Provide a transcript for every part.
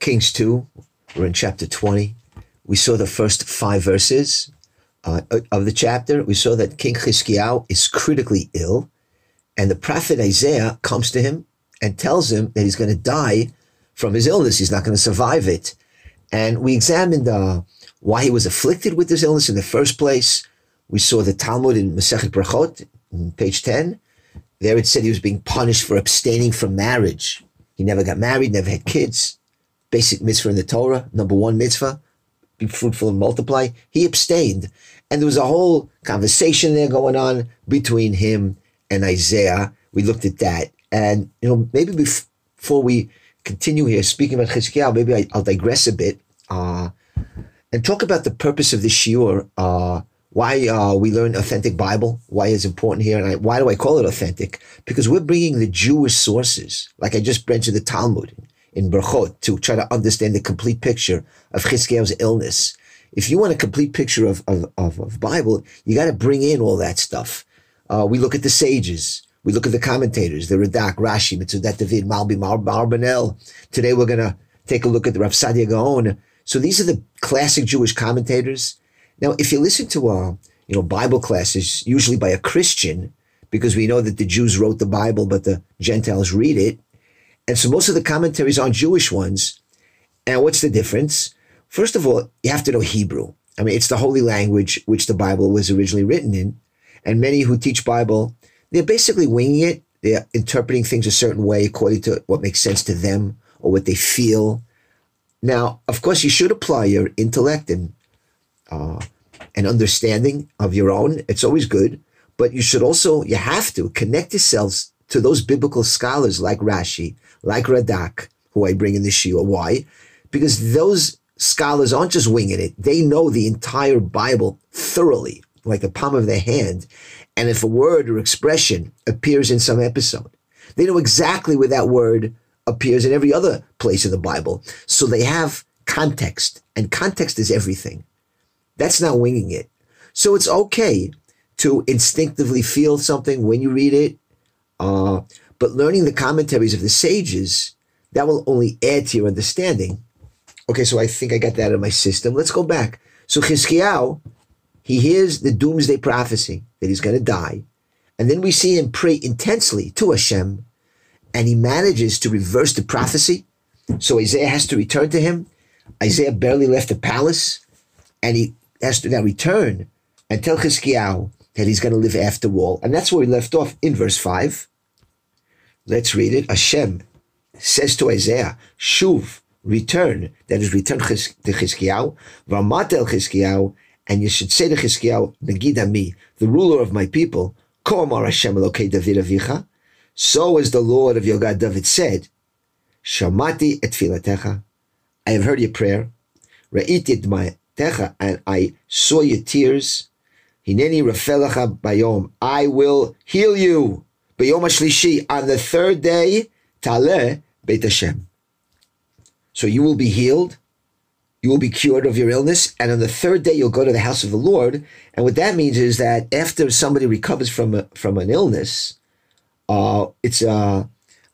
Kings 2, we're in chapter 20. We saw the first five verses uh, of the chapter. We saw that King Chizkiyahu is critically ill, and the prophet Isaiah comes to him and tells him that he's going to die from his illness. He's not going to survive it. And we examined uh, why he was afflicted with this illness in the first place. We saw the Talmud in Masechet Brachot, page 10. There it said he was being punished for abstaining from marriage. He never got married, never had kids. Basic mitzvah in the Torah, number one mitzvah, be fruitful and multiply. He abstained. And there was a whole conversation there going on between him and Isaiah. We looked at that. And, you know, maybe before we continue here speaking about Chizkiyahu, maybe I, will digress a bit uh, and talk about the purpose of this shiur. Uh, why uh, we learn authentic Bible, why it's important here, and I, why do I call it authentic? Because we're bringing the Jewish sources, like I just mentioned the Talmud in Brachot, to try to understand the complete picture of Chizkiyahu's illness. If you want a complete picture of, of, of, of Bible, you got to bring in all that stuff. Uh, we look at the sages. We look at the commentators, the Radak, Rashi, Metzudat David, Malbim, Abarbanel. Today we're going to take a look at the Rav Sadia Gaon. So these are the classic Jewish commentators now, if you listen to uh, you know Bible classes, usually by a Christian, because we know that the Jews wrote the Bible, but the Gentiles read it, and so most of the commentaries aren't Jewish ones. And what's the difference? First of all, you have to know Hebrew. I mean, it's the holy language which the Bible was originally written in, and many who teach Bible, they're basically winging it. They're interpreting things a certain way according to what makes sense to them or what they feel. Now, of course, you should apply your intellect and uh, an understanding of your own. It's always good, but you should also, you have to connect yourselves to those biblical scholars like Rashi, like Radak, who I bring in the shiur. Why? Because those scholars aren't just winging it. They know the entire Bible thoroughly, like the palm of their hand. And if a word or expression appears in some episode, they know exactly where that word appears in every other place in the Bible. So they have context, and context is everything. That's not winging it. So it's okay to instinctively feel something when you read it. Uh, but learning the commentaries of the sages, that will only add to your understanding. Okay, so I think I got that in my system. Let's go back. So Chizkiyahu, he hears the doomsday prophecy that he's going to die. And then we see him pray intensely to Hashem. And he manages to reverse the prophecy. So Isaiah has to return to him. Isaiah barely left the palace. And he has to now return and tell Chizkiyahu that he's going to live after all. And that's where we left off in verse 5. Let's read it. Hashem says to Isaiah, Shuv, return. That is, return to Chizkiyahu. Vamatel Chizkiyahu. And you should say to Chizkiyahu, Nagid me, the ruler of my people, Koamar Hashem Elokei David Avicha. So as the Lord of your God David said, Shamati et filatecha. I have heard your prayer. Ra'iti my techa, and I saw your tears. Hineni rafelecha bayom. I will heal you. Bayom shlishi. On the third day, taleh beit Hashem. So you will be healed. You will be cured of your illness. And on the third day, you'll go to the house of the Lord. And what that means is that after somebody recovers from, a, from an illness, uh, it's a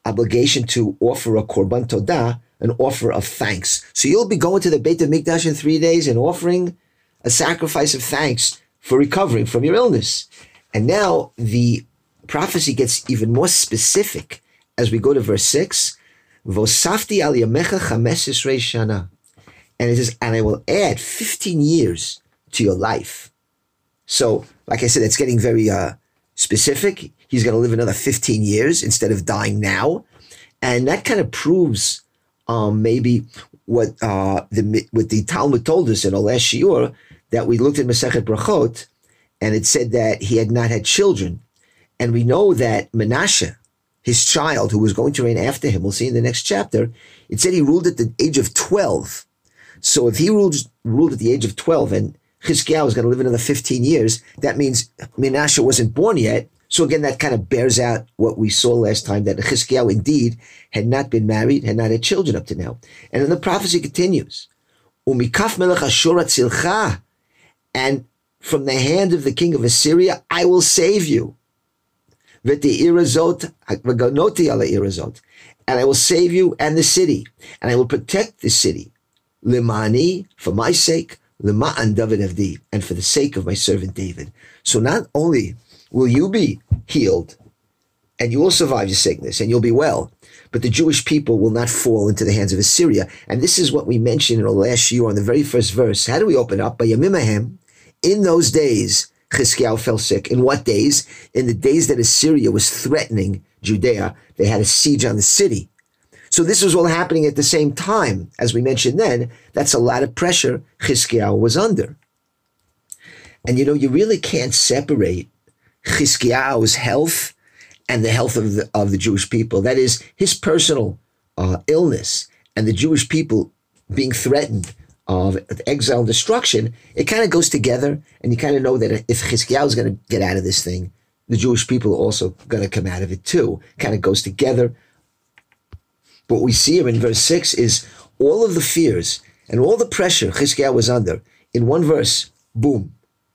obligation to offer a korban todah an offer of thanks. So you'll be going to the Beit HaMikdash in three days and offering a sacrifice of thanks for recovering from your illness. And now the prophecy gets even more specific as we go to verse 6. Vosafti al shana. And it says, and I will add 15 years to your life. So, like I said, it's getting very uh, specific. He's going to live another 15 years instead of dying now. And that kind of proves um, maybe what uh, the what the Talmud told us in last shiur that we looked at Masechet Brachot, and it said that he had not had children, and we know that Menashe, his child, who was going to reign after him, we'll see in the next chapter, it said he ruled at the age of twelve. So if he ruled ruled at the age of twelve, and Chizkiyahu was going to live another fifteen years, that means Menashe wasn't born yet. So again, that kind of bears out what we saw last time that Chizkiyahu indeed had not been married, had not had children up to now. And then the prophecy continues. And from the hand of the king of Assyria, I will save you. And I will save you and the city, and I will protect the city. Limani, for my sake, Lima'an David and for the sake of my servant David. So not only will you be healed, and you will survive your sickness, and you'll be well, but the Jewish people will not fall into the hands of Assyria. And this is what we mentioned in the last shiur on the very first verse. How do we open up? By Yamimahem, in those days, Chizkiah fell sick. In what days? In the days that Assyria was threatening Judea, they had a siege on the city. So this was all happening at the same time. As we mentioned then, that's a lot of pressure Chizkiah was under. And you know, you really can't separate Chizkiah's health and the health of the, of the Jewish people. That is, his personal uh, illness and the Jewish people being threatened of exile and destruction, it kind of goes together. And you kind of know that if Chizkiah is going to get out of this thing, the Jewish people are also going to come out of it too. Kind of goes together. What we see here in verse 6 is all of the fears and all the pressure Chizkiah was under in one verse, boom,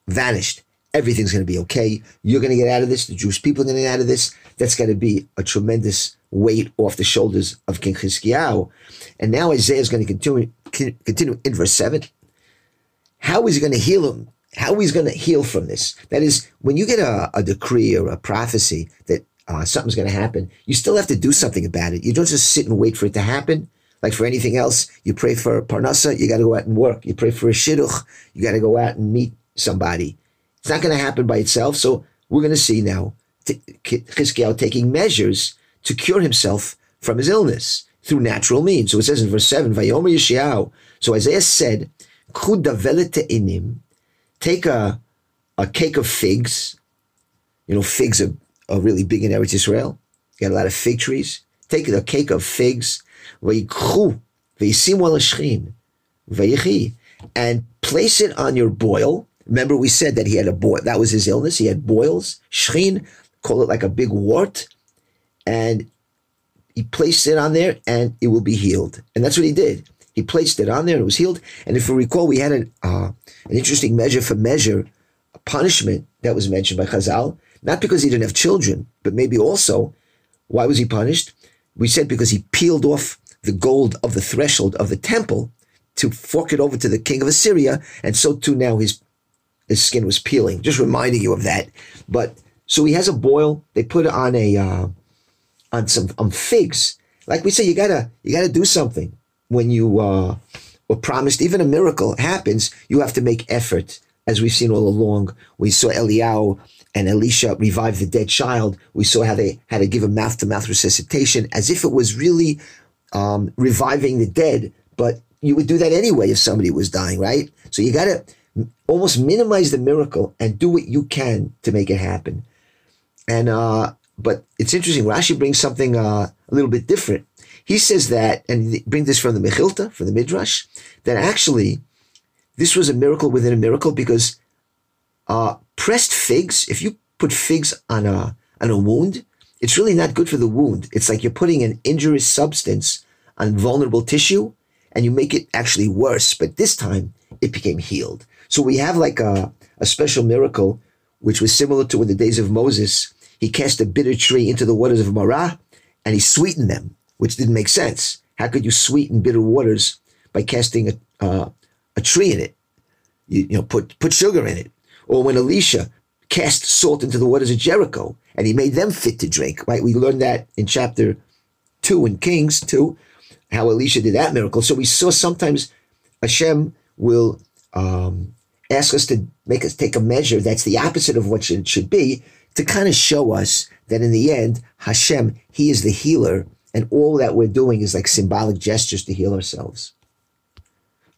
vanished. Everything's going to be okay. You're going to get out of this. The Jewish people are going to get out of this. That's going to be a tremendous weight off the shoulders of King Chizkiah. And now Isaiah is going to continue, continue in verse 7. How is he going to heal him? How he's going to heal from this? That is, when you get a, a decree or a prophecy that uh, something's going to happen, you still have to do something about it. You don't just sit and wait for it to happen. Like for anything else, you pray for parnasa, you got to go out and work. You pray for a shidduch, you got to go out and meet somebody. It's not going to happen by itself. So we're going to see now Chizkiah taking measures to cure himself from his illness through natural means. So it says in verse 7, Vayomer Yeshayahu. So Isaiah said, inim, take a, a cake of figs. You know, figs are, are really big in Eretz Israel. You got a lot of fig trees. Take a cake of figs, and place it on your boil. Remember, we said that he had a boil. That was his illness. He had boils. Shchin, call it like a big wart. And he placed it on there and it will be healed. And that's what he did. He placed it on there and it was healed. And if you recall, we had an, uh, an interesting measure for measure, a punishment that was mentioned by Chazal, not because he didn't have children, but maybe also, why was he punished? We said because he peeled off the gold of the threshold of the temple to fork it over to the king of Assyria, and so too now his his skin was peeling. Just reminding you of that. But so he has a boil. They put it on a uh, on some on figs. Like we say, you gotta you gotta do something when you uh, were promised. Even a miracle happens, you have to make effort. As we've seen all along, we saw Eliyahu and Elisha revive the dead child. We saw how they had to give a mouth to mouth resuscitation as if it was really um, reviving the dead. But you would do that anyway if somebody was dying, right? So you got to almost minimize the miracle and do what you can to make it happen. And uh, but it's interesting. Rashi brings something uh, a little bit different. He says that, and he brings this from the Mechilta, from the Midrash, that actually this was a miracle within a miracle because uh, pressed figs, if you put figs on a on a wound, it's really not good for the wound. It's like you're putting an injurious substance on vulnerable tissue, and you make it actually worse. But this time, it became healed. So we have like a, a special miracle, which was similar to in the days of Moses. He cast a bitter tree into the waters of Marah, and he sweetened them, which didn't make sense. How could you sweeten bitter waters by casting a, uh, a tree in it? You, you know, put put sugar in it. Or when Elisha cast salt into the waters of Jericho, and he made them fit to drink. Right? We learned that in chapter two in Kings two, how Elisha did that miracle. So we saw sometimes Hashem will um, ask us to make us take a measure that's the opposite of what it should be to kind of show us that in the end, Hashem, He is the healer, and all that we're doing is like symbolic gestures to heal ourselves.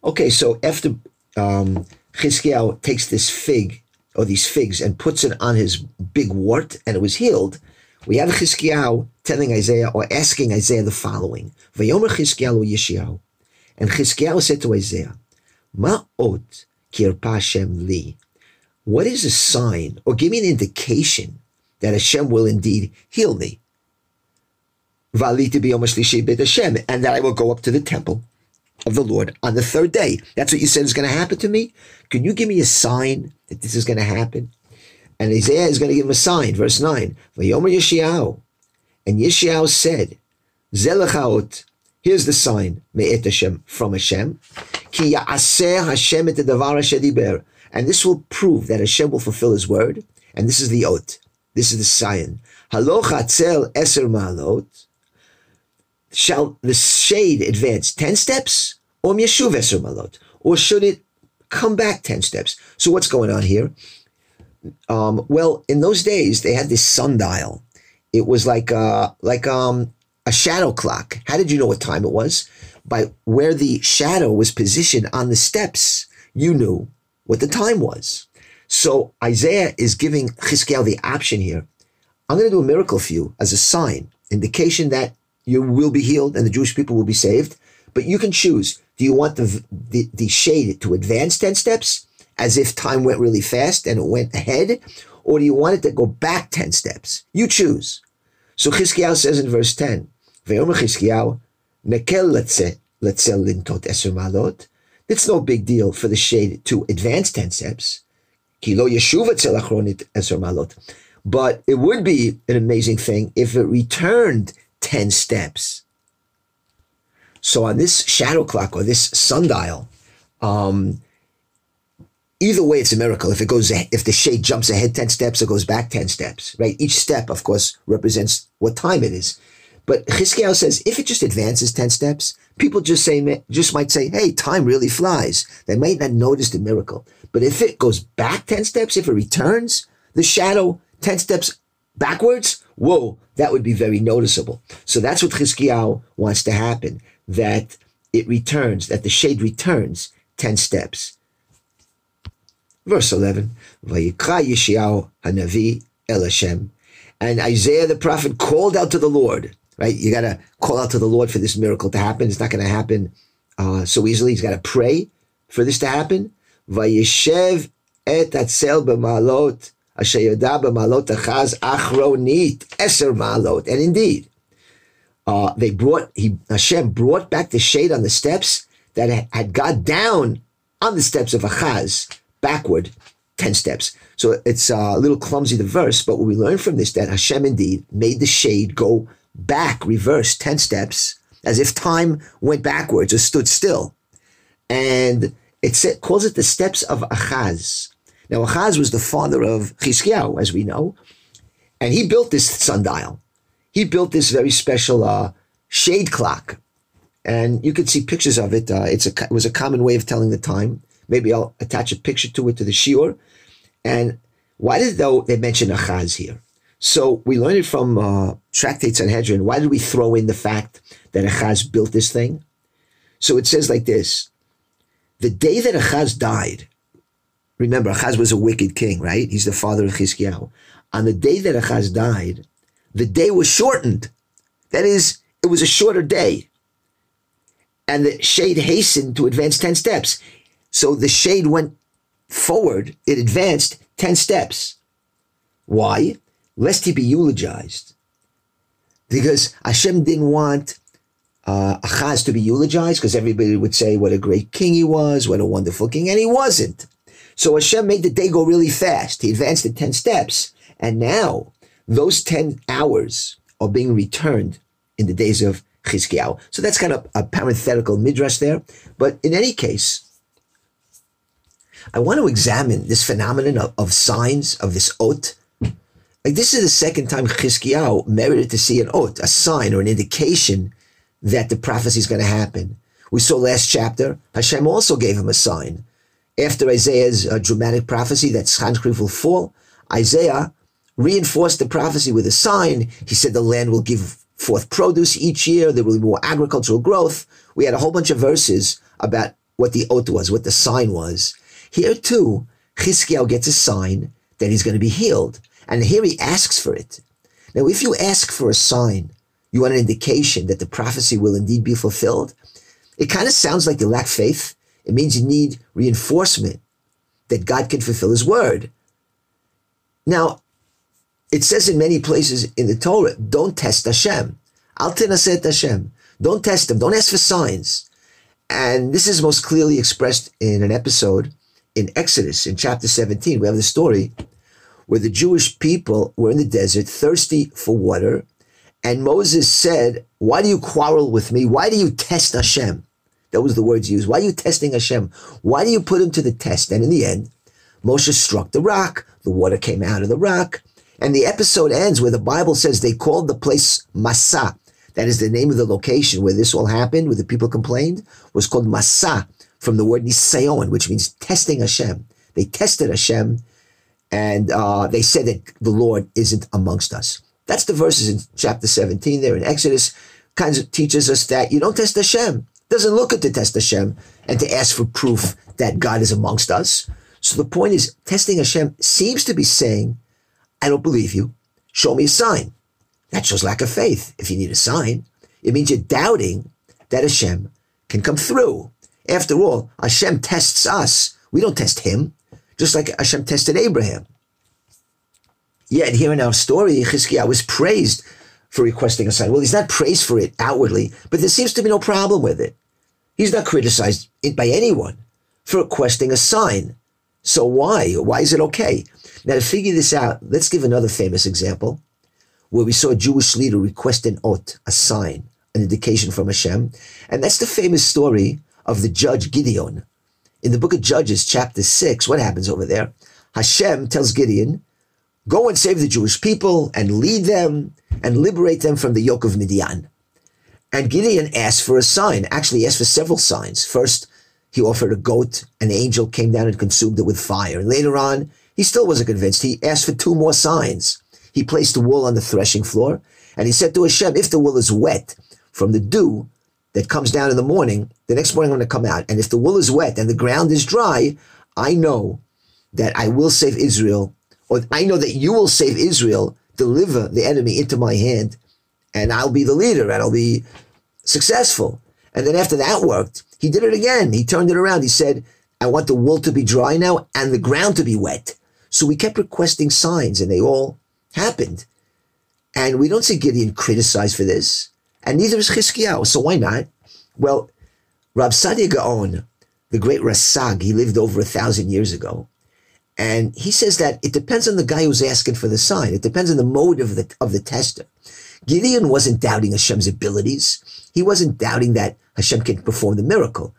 Okay, so after um, takes this fig or these figs and puts it on his big wart and it was healed, we have Chizkiah telling Isaiah or asking Isaiah the following: "Vayomer Chizkiah Yeshayahu," and Chizkiah said to Isaiah, "Ma'ot kirpa Hashem li." What is a sign, or give me an indication that Hashem will indeed heal me? And that I will go up to the temple of the Lord on the third day. That's what you said is going to happen to me. Can you give me a sign that this is going to happen? And Isaiah is going to give him a sign. Verse 9. Vayomer Yeshayahu. And Yeshayahu said. Here's the sign, from Hashem. And this will prove that Hashem will fulfill His word. And this is the ot. This is the sign. Eser. Shall the shade advance 10 steps? Or yeshuv eser ma'alot? Or should it come back 10 steps? So what's going on here? Um, well, in those days, they had this sundial. It was like uh, like um, a shadow clock. How did you know what time it was? By where the shadow was positioned on the steps, you knew what the time was. So Isaiah is giving Chizkiah the option here. I'm going to do a miracle for you as a sign, indication that you will be healed and the Jewish people will be saved. But you can choose. Do you want the, the, the shade to advance 10 steps as if time went really fast and it went ahead? Or do you want it to go back 10 steps? You choose. So Chizkiah says in verse 10, Chizkiah, Nekel letze, letzel lintot eser malot. It's no big deal for the shade to advance 10 steps. But it would be an amazing thing if it returned 10 steps. So on this shadow clock or this sundial, um, either way, it's a miracle. If it goes, if the shade jumps ahead 10 steps or goes back 10 steps, right? Each step, of course, represents what time it is. But Chizkiah says if it just advances 10 steps, people just say, just might say, hey, time really flies. They might not notice the miracle. But if it goes back 10 steps, if it returns the shadow 10 steps backwards, whoa, that would be very noticeable. So that's what Chizkiah wants to happen, that it returns, that the shade returns 10 steps. Verse 11, Vayikra Yeshayahu Hanavi El Hashem. And Isaiah the prophet called out to the Lord right? You got to call out to the Lord for this miracle to happen. It's not going to happen uh, so easily. He's got to pray for this to happen. Vayeshev et atzel b'malot asher b'malot achaz achronit eser malot. And indeed, uh, they brought he Hashem brought back the shade on the steps that had got down on the steps of Achaz backward ten steps. So it's a little clumsy the verse, but what we learn from this that Hashem indeed made the shade go back, reverse 10 steps, as if time went backwards or stood still. And it calls it the steps of Achaz. Now, Achaz was the father of Chizkiyahu, as we know, and he built this sundial. He built this very special uh, shade clock, and you can see pictures of it. Uh, it's a, it was a common way of telling the time. Maybe I'll attach a picture to it to the shiur. And why did though they mention Achaz here? So we learned it from uh, Tractate Sanhedrin. Why did we throw in the fact that Achaz built this thing? So it says like this The day that Achaz died, remember, Achaz was a wicked king, right? He's the father of Chizkiyahu. On the day that Achaz died, the day was shortened. That is, it was a shorter day. And the shade hastened to advance 10 steps. So the shade went forward, it advanced 10 steps. Why? Lest he be eulogized. Because Hashem didn't want uh, Achaz to be eulogized because everybody would say what a great king he was, what a wonderful king, and he wasn't. So Hashem made the day go really fast. He advanced it 10 steps. And now those 10 hours are being returned in the days of Chizkiyahu. So that's kind of a parenthetical midrash there. But in any case, I want to examine this phenomenon of, of signs, of this ot, like this is the second time Chizkiyahu merited to see an ot, a sign or an indication that the prophecy is going to happen. We saw last chapter, Hashem also gave him a sign. After Isaiah's uh, dramatic prophecy that Sancheriv will fall, Isaiah reinforced the prophecy with a sign. He said the land will give forth produce each year. There will be more agricultural growth. We had a whole bunch of verses about what the ot was, what the sign was. Here too, Chizkiyahu gets a sign that he's going to be healed. And here he asks for it. Now, if you ask for a sign, you want an indication that the prophecy will indeed be fulfilled, it kind of sounds like you lack faith. It means you need reinforcement that God can fulfill his word. Now, it says in many places in the Torah, don't test Hashem. Al tenaset Hashem. Don't test him. Don't ask for signs. And this is most clearly expressed in an episode in Exodus in chapter 17. We have the story where the Jewish people were in the desert, thirsty for water, And Moses said, Why do you quarrel with me? Why do you test Hashem? That was the words used. Why are you testing Hashem? Why do you put him to the test? And in the end, Moshe struck the rock, the water came out of the rock, and the episode ends where the Bible says they called the place Massa. That is the name of the location where this all happened, where the people complained, was called Massa, from the word Nisayon, which means testing Hashem. They tested Hashem, and uh, they said that the Lord isn't amongst us. That's the verses in chapter 17 there in Exodus. Kind of teaches us that you don't test Hashem. Doesn't look at to test Hashem and to ask for proof that God is amongst us. So the point is, testing Hashem seems to be saying, I don't believe you. Show me a sign. That shows lack of faith. If you need a sign, it means you're doubting that Hashem can come through. After all, Hashem tests us. We don't test him, just like Hashem tested Abraham. Yet here in our story, Chizkiah was praised for requesting a sign. Well, he's not praised for it outwardly, but there seems to be no problem with it. He's not criticized by anyone for requesting a sign. So why? Why is it okay? Now to figure this out, let's give another famous example where we saw a Jewish leader request an ot, a sign, an indication from Hashem. And that's the famous story of the judge Gideon. In the book of Judges, chapter 6, what happens over there? Hashem tells Gideon, Go and save the Jewish people and lead them and liberate them from the yoke of Midian. And Gideon asked for a sign. Actually, he asked for several signs. First, he offered a goat. An angel came down and consumed it with fire. And later on, he still wasn't convinced. He asked for two more signs. He placed the wool on the threshing floor. And he said to Hashem, if the wool is wet from the dew that comes down in the morning, the next morning I'm going to come out. And if the wool is wet and the ground is dry, I know that I will save Israel or I know that you will save Israel, deliver the enemy into my hand, and I'll be the leader and I'll be successful. And then after that worked, he did it again. He turned it around. He said, I want the wool to be dry now and the ground to be wet. So we kept requesting signs and they all happened. And we don't see Gideon criticized for this. And neither is Chizkiyahu. So why not? Well, Rab Sadia Gaon, the great Rasag, he lived over a thousand years ago. And he says that it depends on the guy who's asking for the sign. It depends on the mode of the, of the tester. Gideon wasn't doubting Hashem's abilities. He wasn't doubting that Hashem can perform the miracle.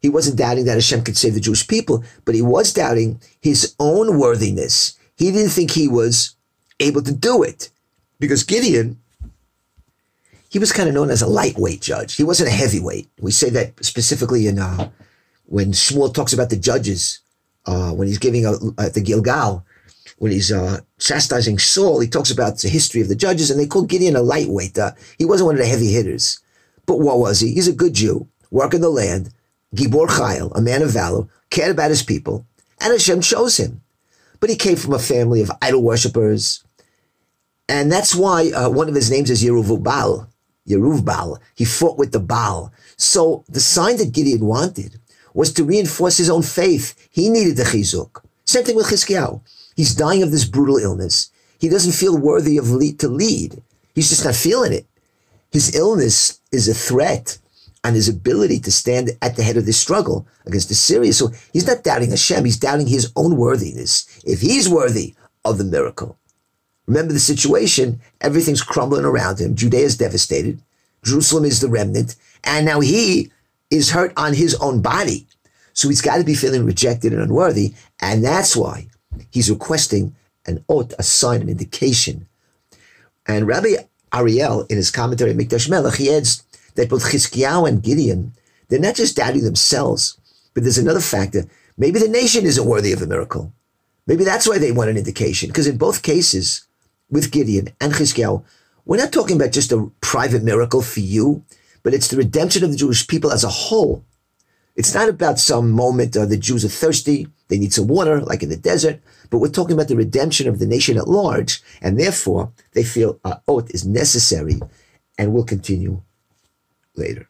He wasn't doubting that Hashem could save the Jewish people, but he was doubting his own worthiness. He didn't think he was able to do it because Gideon, he was kind of known as a lightweight judge. He wasn't a heavyweight. We say that specifically in uh, when Shmuel talks about the judges uh, when he's giving at the Gilgal, when he's uh, chastising Saul, he talks about the history of the judges, and they call Gideon a lightweight. Uh, he wasn't one of the heavy hitters. But what was he? He's a good Jew, working the land, Gibor Chayil, a man of valor, cared about his people, and Hashem chose him. But he came from a family of idol worshippers, and that's why uh, one of his names is Yeruvbal. Yeruvbal. He fought with the Baal. So the sign that Gideon wanted was to reinforce his own faith. He needed the chizuk. Same thing with Chizkiyahu. He's dying of this brutal illness. He doesn't feel worthy of lead to lead. He's just not feeling it. His illness is a threat on his ability to stand at the head of this struggle against Assyria. So he's not doubting Hashem. He's doubting his own worthiness. If he's worthy of the miracle. Remember the situation. Everything's crumbling around him. Judea is devastated. Jerusalem is the remnant. And now he is hurt on his own body. So he's got to be feeling rejected and unworthy. And that's why he's requesting an ot, a sign, an indication. And Rabbi Ariel, in his commentary on Mikdash Melech, he adds that both Chizkiyahu and Gideon, they're not just doubting themselves, but there's another factor. Maybe the nation isn't worthy of a miracle. Maybe that's why they want an indication. Because in both cases, with Gideon and Chizkiyahu, we're not talking about just a private miracle for you but it's the redemption of the Jewish people as a whole. It's not about some moment uh, the Jews are thirsty, they need some water, like in the desert, but we're talking about the redemption of the nation at large, and therefore they feel uh, ot is necessary and will continue later.